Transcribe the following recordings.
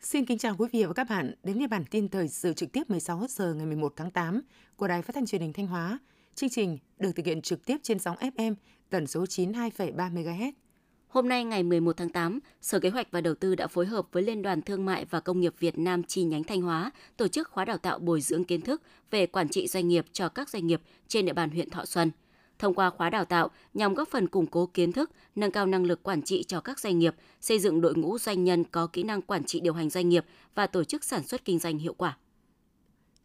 Xin kính chào quý vị và các bạn đến với bản tin thời sự trực tiếp 16 giờ ngày 11 tháng 8 của Đài Phát thanh Truyền hình Thanh Hóa. Chương trình được thực hiện trực tiếp trên sóng FM tần số 92,3 MHz. Hôm nay ngày 11 tháng 8, Sở Kế hoạch và Đầu tư đã phối hợp với Liên đoàn Thương mại và Công nghiệp Việt Nam chi nhánh Thanh Hóa tổ chức khóa đào tạo bồi dưỡng kiến thức về quản trị doanh nghiệp cho các doanh nghiệp trên địa bàn huyện Thọ Xuân. Thông qua khóa đào tạo nhằm góp phần củng cố kiến thức, nâng cao năng lực quản trị cho các doanh nghiệp, xây dựng đội ngũ doanh nhân có kỹ năng quản trị điều hành doanh nghiệp và tổ chức sản xuất kinh doanh hiệu quả.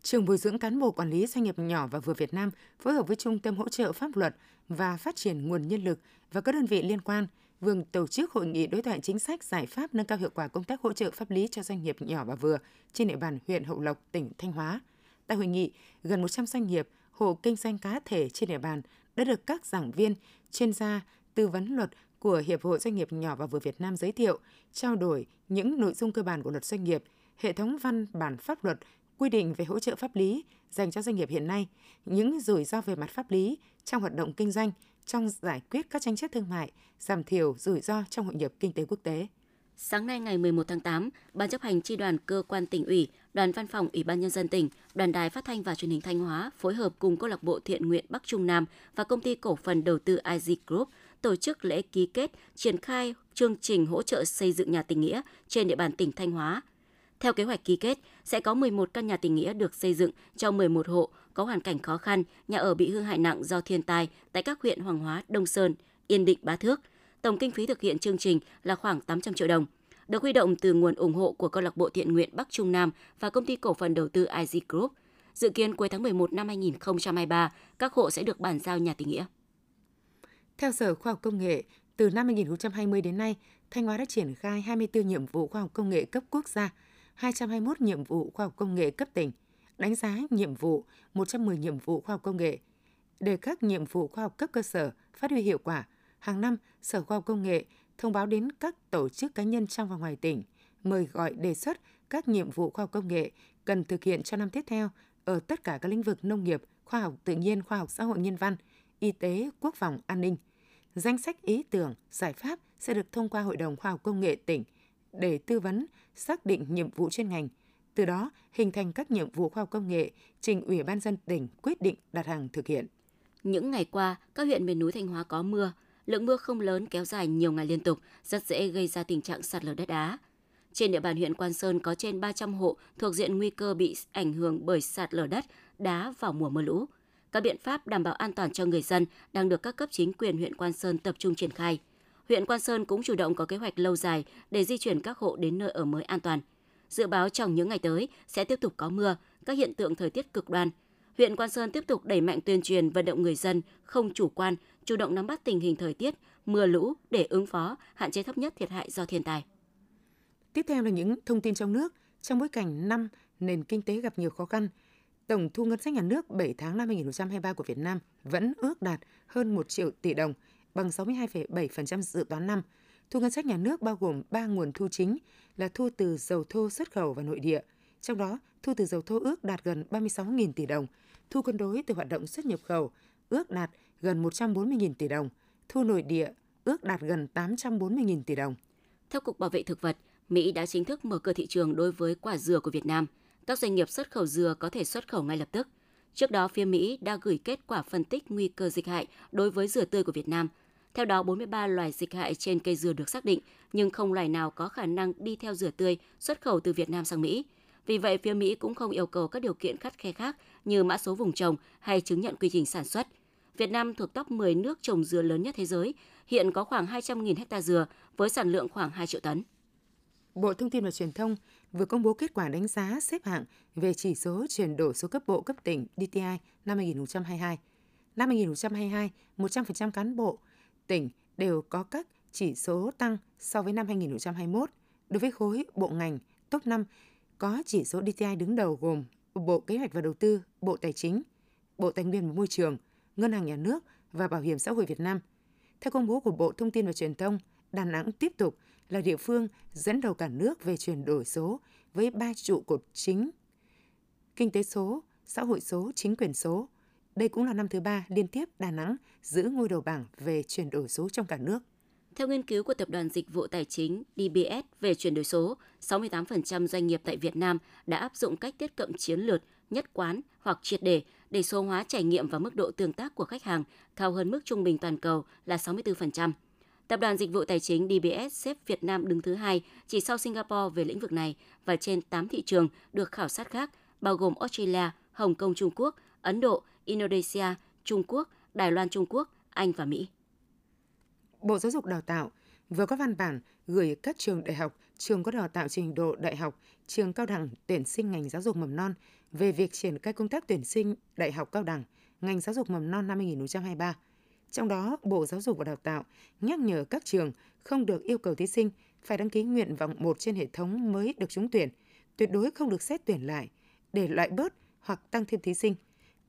Trường bồi dưỡng cán bộ quản lý doanh nghiệp nhỏ và vừa Việt Nam phối hợp với Trung tâm hỗ trợ pháp luật và phát triển nguồn nhân lực và các đơn vị liên quan vừa tổ chức hội nghị đối thoại chính sách giải pháp nâng cao hiệu quả công tác hỗ trợ pháp lý cho doanh nghiệp nhỏ và vừa trên địa bàn huyện Hậu Lộc, tỉnh Thanh Hóa. Tại hội nghị, gần 100 doanh nghiệp, hộ kinh doanh cá thể trên địa bàn đã được các giảng viên, chuyên gia, tư vấn luật của Hiệp hội Doanh nghiệp nhỏ và vừa Việt Nam giới thiệu, trao đổi những nội dung cơ bản của luật doanh nghiệp, hệ thống văn bản pháp luật, quy định về hỗ trợ pháp lý dành cho doanh nghiệp hiện nay, những rủi ro về mặt pháp lý trong hoạt động kinh doanh, trong giải quyết các tranh chấp thương mại, giảm thiểu rủi ro trong hội nhập kinh tế quốc tế. Sáng nay ngày 11 tháng 8, Ban chấp hành tri đoàn cơ quan tỉnh ủy, Đoàn văn phòng Ủy ban nhân dân tỉnh, Đoàn đài phát thanh và truyền hình Thanh Hóa phối hợp cùng câu lạc bộ thiện nguyện Bắc Trung Nam và công ty cổ phần đầu tư IG Group tổ chức lễ ký kết triển khai chương trình hỗ trợ xây dựng nhà tình nghĩa trên địa bàn tỉnh Thanh Hóa. Theo kế hoạch ký kết, sẽ có 11 căn nhà tình nghĩa được xây dựng cho 11 hộ có hoàn cảnh khó khăn, nhà ở bị hư hại nặng do thiên tai tại các huyện Hoàng Hóa, Đông Sơn, Yên Định, Bá Thước – Tổng kinh phí thực hiện chương trình là khoảng 800 triệu đồng, được huy động từ nguồn ủng hộ của câu lạc bộ thiện nguyện Bắc Trung Nam và công ty cổ phần đầu tư IG Group. Dự kiến cuối tháng 11 năm 2023, các hộ sẽ được bàn giao nhà tình nghĩa. Theo Sở Khoa học Công nghệ, từ năm 2020 đến nay, Thanh Hóa đã triển khai 24 nhiệm vụ khoa học công nghệ cấp quốc gia, 221 nhiệm vụ khoa học công nghệ cấp tỉnh, đánh giá nhiệm vụ 110 nhiệm vụ khoa học công nghệ. Để các nhiệm vụ khoa học cấp cơ sở phát huy hiệu quả, hàng năm Sở Khoa học Công nghệ thông báo đến các tổ chức cá nhân trong và ngoài tỉnh, mời gọi đề xuất các nhiệm vụ khoa học công nghệ cần thực hiện cho năm tiếp theo ở tất cả các lĩnh vực nông nghiệp, khoa học tự nhiên, khoa học xã hội nhân văn, y tế, quốc phòng, an ninh. Danh sách ý tưởng, giải pháp sẽ được thông qua Hội đồng Khoa học Công nghệ tỉnh để tư vấn, xác định nhiệm vụ chuyên ngành, từ đó hình thành các nhiệm vụ khoa học công nghệ trình Ủy ban dân tỉnh quyết định đặt hàng thực hiện. Những ngày qua, các huyện miền núi Thanh Hóa có mưa, lượng mưa không lớn kéo dài nhiều ngày liên tục rất dễ gây ra tình trạng sạt lở đất đá. Trên địa bàn huyện Quan Sơn có trên 300 hộ thuộc diện nguy cơ bị ảnh hưởng bởi sạt lở đất, đá vào mùa mưa lũ. Các biện pháp đảm bảo an toàn cho người dân đang được các cấp chính quyền huyện Quan Sơn tập trung triển khai. Huyện Quan Sơn cũng chủ động có kế hoạch lâu dài để di chuyển các hộ đến nơi ở mới an toàn. Dự báo trong những ngày tới sẽ tiếp tục có mưa, các hiện tượng thời tiết cực đoan. Huyện Quan Sơn tiếp tục đẩy mạnh tuyên truyền vận động người dân không chủ quan chủ động nắm bắt tình hình thời tiết, mưa lũ để ứng phó, hạn chế thấp nhất thiệt hại do thiên tai. Tiếp theo là những thông tin trong nước. Trong bối cảnh năm nền kinh tế gặp nhiều khó khăn, tổng thu ngân sách nhà nước 7 tháng năm 2023 của Việt Nam vẫn ước đạt hơn 1 triệu tỷ đồng, bằng 62,7% dự toán năm. Thu ngân sách nhà nước bao gồm 3 nguồn thu chính là thu từ dầu thô xuất khẩu và nội địa. Trong đó, thu từ dầu thô ước đạt gần 36.000 tỷ đồng, thu cân đối từ hoạt động xuất nhập khẩu ước đạt gần 140.000 tỷ đồng, thu nội địa ước đạt gần 840.000 tỷ đồng. Theo Cục Bảo vệ Thực vật, Mỹ đã chính thức mở cửa thị trường đối với quả dừa của Việt Nam. Các doanh nghiệp xuất khẩu dừa có thể xuất khẩu ngay lập tức. Trước đó, phía Mỹ đã gửi kết quả phân tích nguy cơ dịch hại đối với dừa tươi của Việt Nam. Theo đó, 43 loài dịch hại trên cây dừa được xác định, nhưng không loài nào có khả năng đi theo dừa tươi xuất khẩu từ Việt Nam sang Mỹ. Vì vậy, phía Mỹ cũng không yêu cầu các điều kiện khắt khe khác như mã số vùng trồng hay chứng nhận quy trình sản xuất – Việt Nam thuộc top 10 nước trồng dừa lớn nhất thế giới, hiện có khoảng 200.000 ha dừa với sản lượng khoảng 2 triệu tấn. Bộ Thông tin và Truyền thông vừa công bố kết quả đánh giá xếp hạng về chỉ số chuyển đổi số cấp bộ cấp tỉnh DTI năm 2022. Năm 2022, 100% cán bộ tỉnh đều có các chỉ số tăng so với năm 2021. Đối với khối bộ ngành top 5 có chỉ số DTI đứng đầu gồm Bộ Kế hoạch và Đầu tư, Bộ Tài chính, Bộ Tài nguyên và Môi trường, Ngân hàng Nhà nước và Bảo hiểm xã hội Việt Nam. Theo công bố của Bộ Thông tin và Truyền thông, Đà Nẵng tiếp tục là địa phương dẫn đầu cả nước về chuyển đổi số với ba trụ cột chính: kinh tế số, xã hội số, chính quyền số. Đây cũng là năm thứ ba liên tiếp Đà Nẵng giữ ngôi đầu bảng về chuyển đổi số trong cả nước. Theo nghiên cứu của Tập đoàn Dịch vụ Tài chính DBS về chuyển đổi số, 68% doanh nghiệp tại Việt Nam đã áp dụng cách tiếp cận chiến lược, nhất quán hoặc triệt để để số hóa trải nghiệm và mức độ tương tác của khách hàng cao hơn mức trung bình toàn cầu là 64%. Tập đoàn Dịch vụ Tài chính DBS xếp Việt Nam đứng thứ hai chỉ sau Singapore về lĩnh vực này và trên 8 thị trường được khảo sát khác, bao gồm Australia, Hồng Kông Trung Quốc, Ấn Độ, Indonesia, Trung Quốc, Đài Loan Trung Quốc, Anh và Mỹ. Bộ Giáo dục Đào tạo vừa có văn bản gửi các trường đại học, trường có đào tạo trình độ đại học, trường cao đẳng tuyển sinh ngành giáo dục mầm non về việc triển khai công tác tuyển sinh đại học cao đẳng ngành giáo dục mầm non năm 2023. Trong đó, Bộ Giáo dục và Đào tạo nhắc nhở các trường không được yêu cầu thí sinh phải đăng ký nguyện vọng một trên hệ thống mới được trúng tuyển, tuyệt đối không được xét tuyển lại để loại bớt hoặc tăng thêm thí sinh.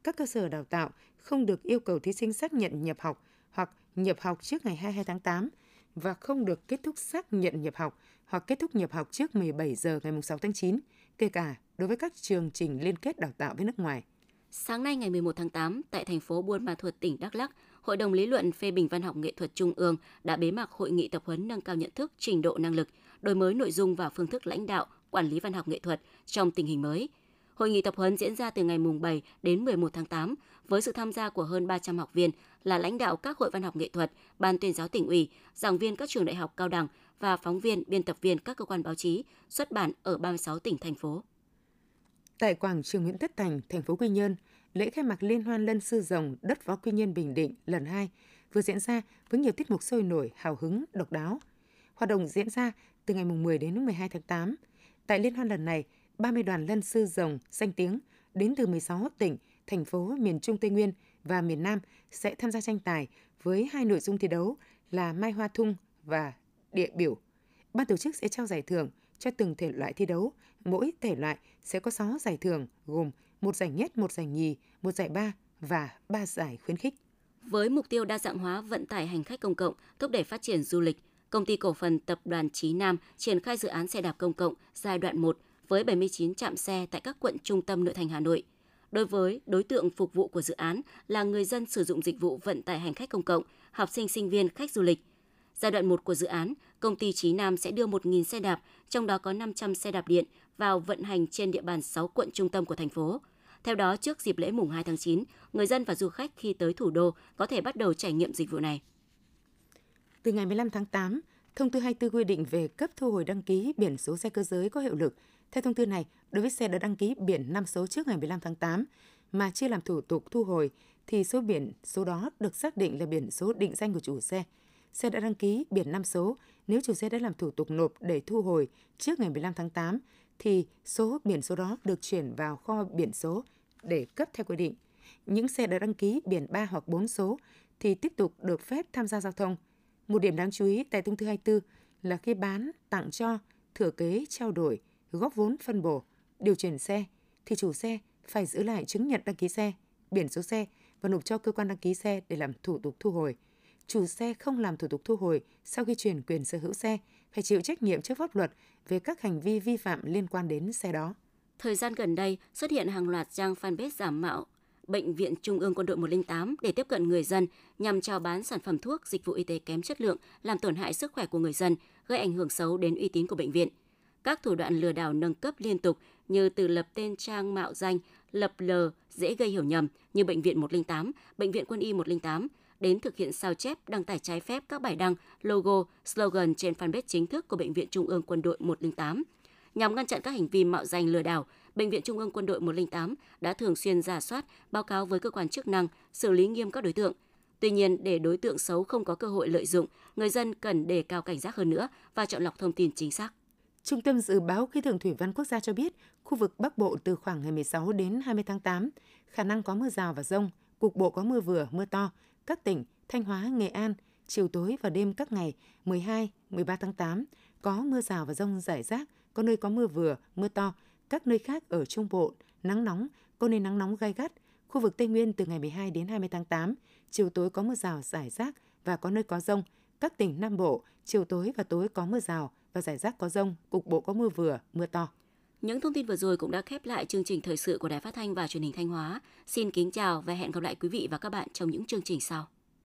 Các cơ sở đào tạo không được yêu cầu thí sinh xác nhận nhập học hoặc nhập học trước ngày 22 tháng 8 và không được kết thúc xác nhận nhập học hoặc kết thúc nhập học trước 17 giờ ngày 6 tháng 9, kể cả đối với các trường trình liên kết đào tạo với nước ngoài. Sáng nay ngày 11 tháng 8, tại thành phố Buôn Ma Thuột, tỉnh Đắk Lắk, Hội đồng lý luận phê bình văn học nghệ thuật Trung ương đã bế mạc hội nghị tập huấn nâng cao nhận thức, trình độ năng lực, đổi mới nội dung và phương thức lãnh đạo, quản lý văn học nghệ thuật trong tình hình mới. Hội nghị tập huấn diễn ra từ ngày mùng 7 đến 11 tháng 8 với sự tham gia của hơn 300 học viên là lãnh đạo các hội văn học nghệ thuật, ban tuyên giáo tỉnh ủy, giảng viên các trường đại học cao đẳng và phóng viên, biên tập viên các cơ quan báo chí xuất bản ở 36 tỉnh thành phố. Tại quảng trường Nguyễn Tất Thành, thành phố Quy Nhơn, lễ khai mạc Liên hoan Lân Sư Rồng Đất Võ Quy Nhơn Bình Định lần 2 vừa diễn ra với nhiều tiết mục sôi nổi, hào hứng, độc đáo. Hoạt động diễn ra từ ngày 10 đến 12 tháng 8. Tại liên hoan lần này, 30 đoàn lân sư rồng danh tiếng đến từ 16 tỉnh, thành phố miền Trung Tây Nguyên và miền Nam sẽ tham gia tranh tài với hai nội dung thi đấu là Mai Hoa Thung và Địa biểu. Ban tổ chức sẽ trao giải thưởng cho từng thể loại thi đấu. Mỗi thể loại sẽ có 6 giải thưởng gồm một giải nhất, một giải nhì, một giải ba và ba giải khuyến khích. Với mục tiêu đa dạng hóa vận tải hành khách công cộng, thúc đẩy phát triển du lịch, Công ty cổ phần Tập đoàn Chí Nam triển khai dự án xe đạp công cộng giai đoạn 1 với 79 trạm xe tại các quận trung tâm nội thành Hà Nội. Đối với đối tượng phục vụ của dự án là người dân sử dụng dịch vụ vận tải hành khách công cộng, học sinh sinh viên, khách du lịch. Giai đoạn 1 của dự án, công ty Chí Nam sẽ đưa 1.000 xe đạp, trong đó có 500 xe đạp điện vào vận hành trên địa bàn 6 quận trung tâm của thành phố. Theo đó, trước dịp lễ mùng 2 tháng 9, người dân và du khách khi tới thủ đô có thể bắt đầu trải nghiệm dịch vụ này. Từ ngày 15 tháng 8, Thông tư 24 quy định về cấp thu hồi đăng ký biển số xe cơ giới có hiệu lực – theo thông tư này, đối với xe đã đăng ký biển năm số trước ngày 15 tháng 8 mà chưa làm thủ tục thu hồi thì số biển số đó được xác định là biển số định danh của chủ xe. Xe đã đăng ký biển năm số, nếu chủ xe đã làm thủ tục nộp để thu hồi trước ngày 15 tháng 8 thì số biển số đó được chuyển vào kho biển số để cấp theo quy định. Những xe đã đăng ký biển 3 hoặc 4 số thì tiếp tục được phép tham gia giao thông. Một điểm đáng chú ý tại thông tư 24 là khi bán, tặng cho, thừa kế, trao đổi – góp vốn phân bổ, điều chuyển xe thì chủ xe phải giữ lại chứng nhận đăng ký xe, biển số xe và nộp cho cơ quan đăng ký xe để làm thủ tục thu hồi. Chủ xe không làm thủ tục thu hồi sau khi chuyển quyền sở hữu xe phải chịu trách nhiệm trước pháp luật về các hành vi vi phạm liên quan đến xe đó. Thời gian gần đây xuất hiện hàng loạt trang fanpage giả mạo Bệnh viện Trung ương Quân đội 108 để tiếp cận người dân nhằm chào bán sản phẩm thuốc, dịch vụ y tế kém chất lượng, làm tổn hại sức khỏe của người dân, gây ảnh hưởng xấu đến uy tín của bệnh viện – các thủ đoạn lừa đảo nâng cấp liên tục như từ lập tên trang mạo danh, lập lờ dễ gây hiểu nhầm như Bệnh viện 108, Bệnh viện Quân y 108, đến thực hiện sao chép đăng tải trái phép các bài đăng, logo, slogan trên fanpage chính thức của Bệnh viện Trung ương Quân đội 108. Nhằm ngăn chặn các hành vi mạo danh lừa đảo, Bệnh viện Trung ương Quân đội 108 đã thường xuyên giả soát, báo cáo với cơ quan chức năng, xử lý nghiêm các đối tượng. Tuy nhiên, để đối tượng xấu không có cơ hội lợi dụng, người dân cần đề cao cảnh giác hơn nữa và chọn lọc thông tin chính xác. Trung tâm Dự báo Khí tượng Thủy văn Quốc gia cho biết, khu vực Bắc Bộ từ khoảng ngày 16 đến 20 tháng 8, khả năng có mưa rào và rông, cục bộ có mưa vừa, mưa to. Các tỉnh Thanh Hóa, Nghệ An, chiều tối và đêm các ngày 12, 13 tháng 8 có mưa rào và rông rải rác, có nơi có mưa vừa, mưa to. Các nơi khác ở Trung Bộ, nắng nóng, có nơi nắng nóng gai gắt. Khu vực Tây Nguyên từ ngày 12 đến 20 tháng 8, chiều tối có mưa rào rải rác và có nơi có rông. Các tỉnh Nam Bộ, chiều tối và tối có mưa rào và rải rác có rông, cục bộ có mưa vừa, mưa to. Những thông tin vừa rồi cũng đã khép lại chương trình thời sự của Đài Phát thanh và Truyền hình Thanh Hóa. Xin kính chào và hẹn gặp lại quý vị và các bạn trong những chương trình sau.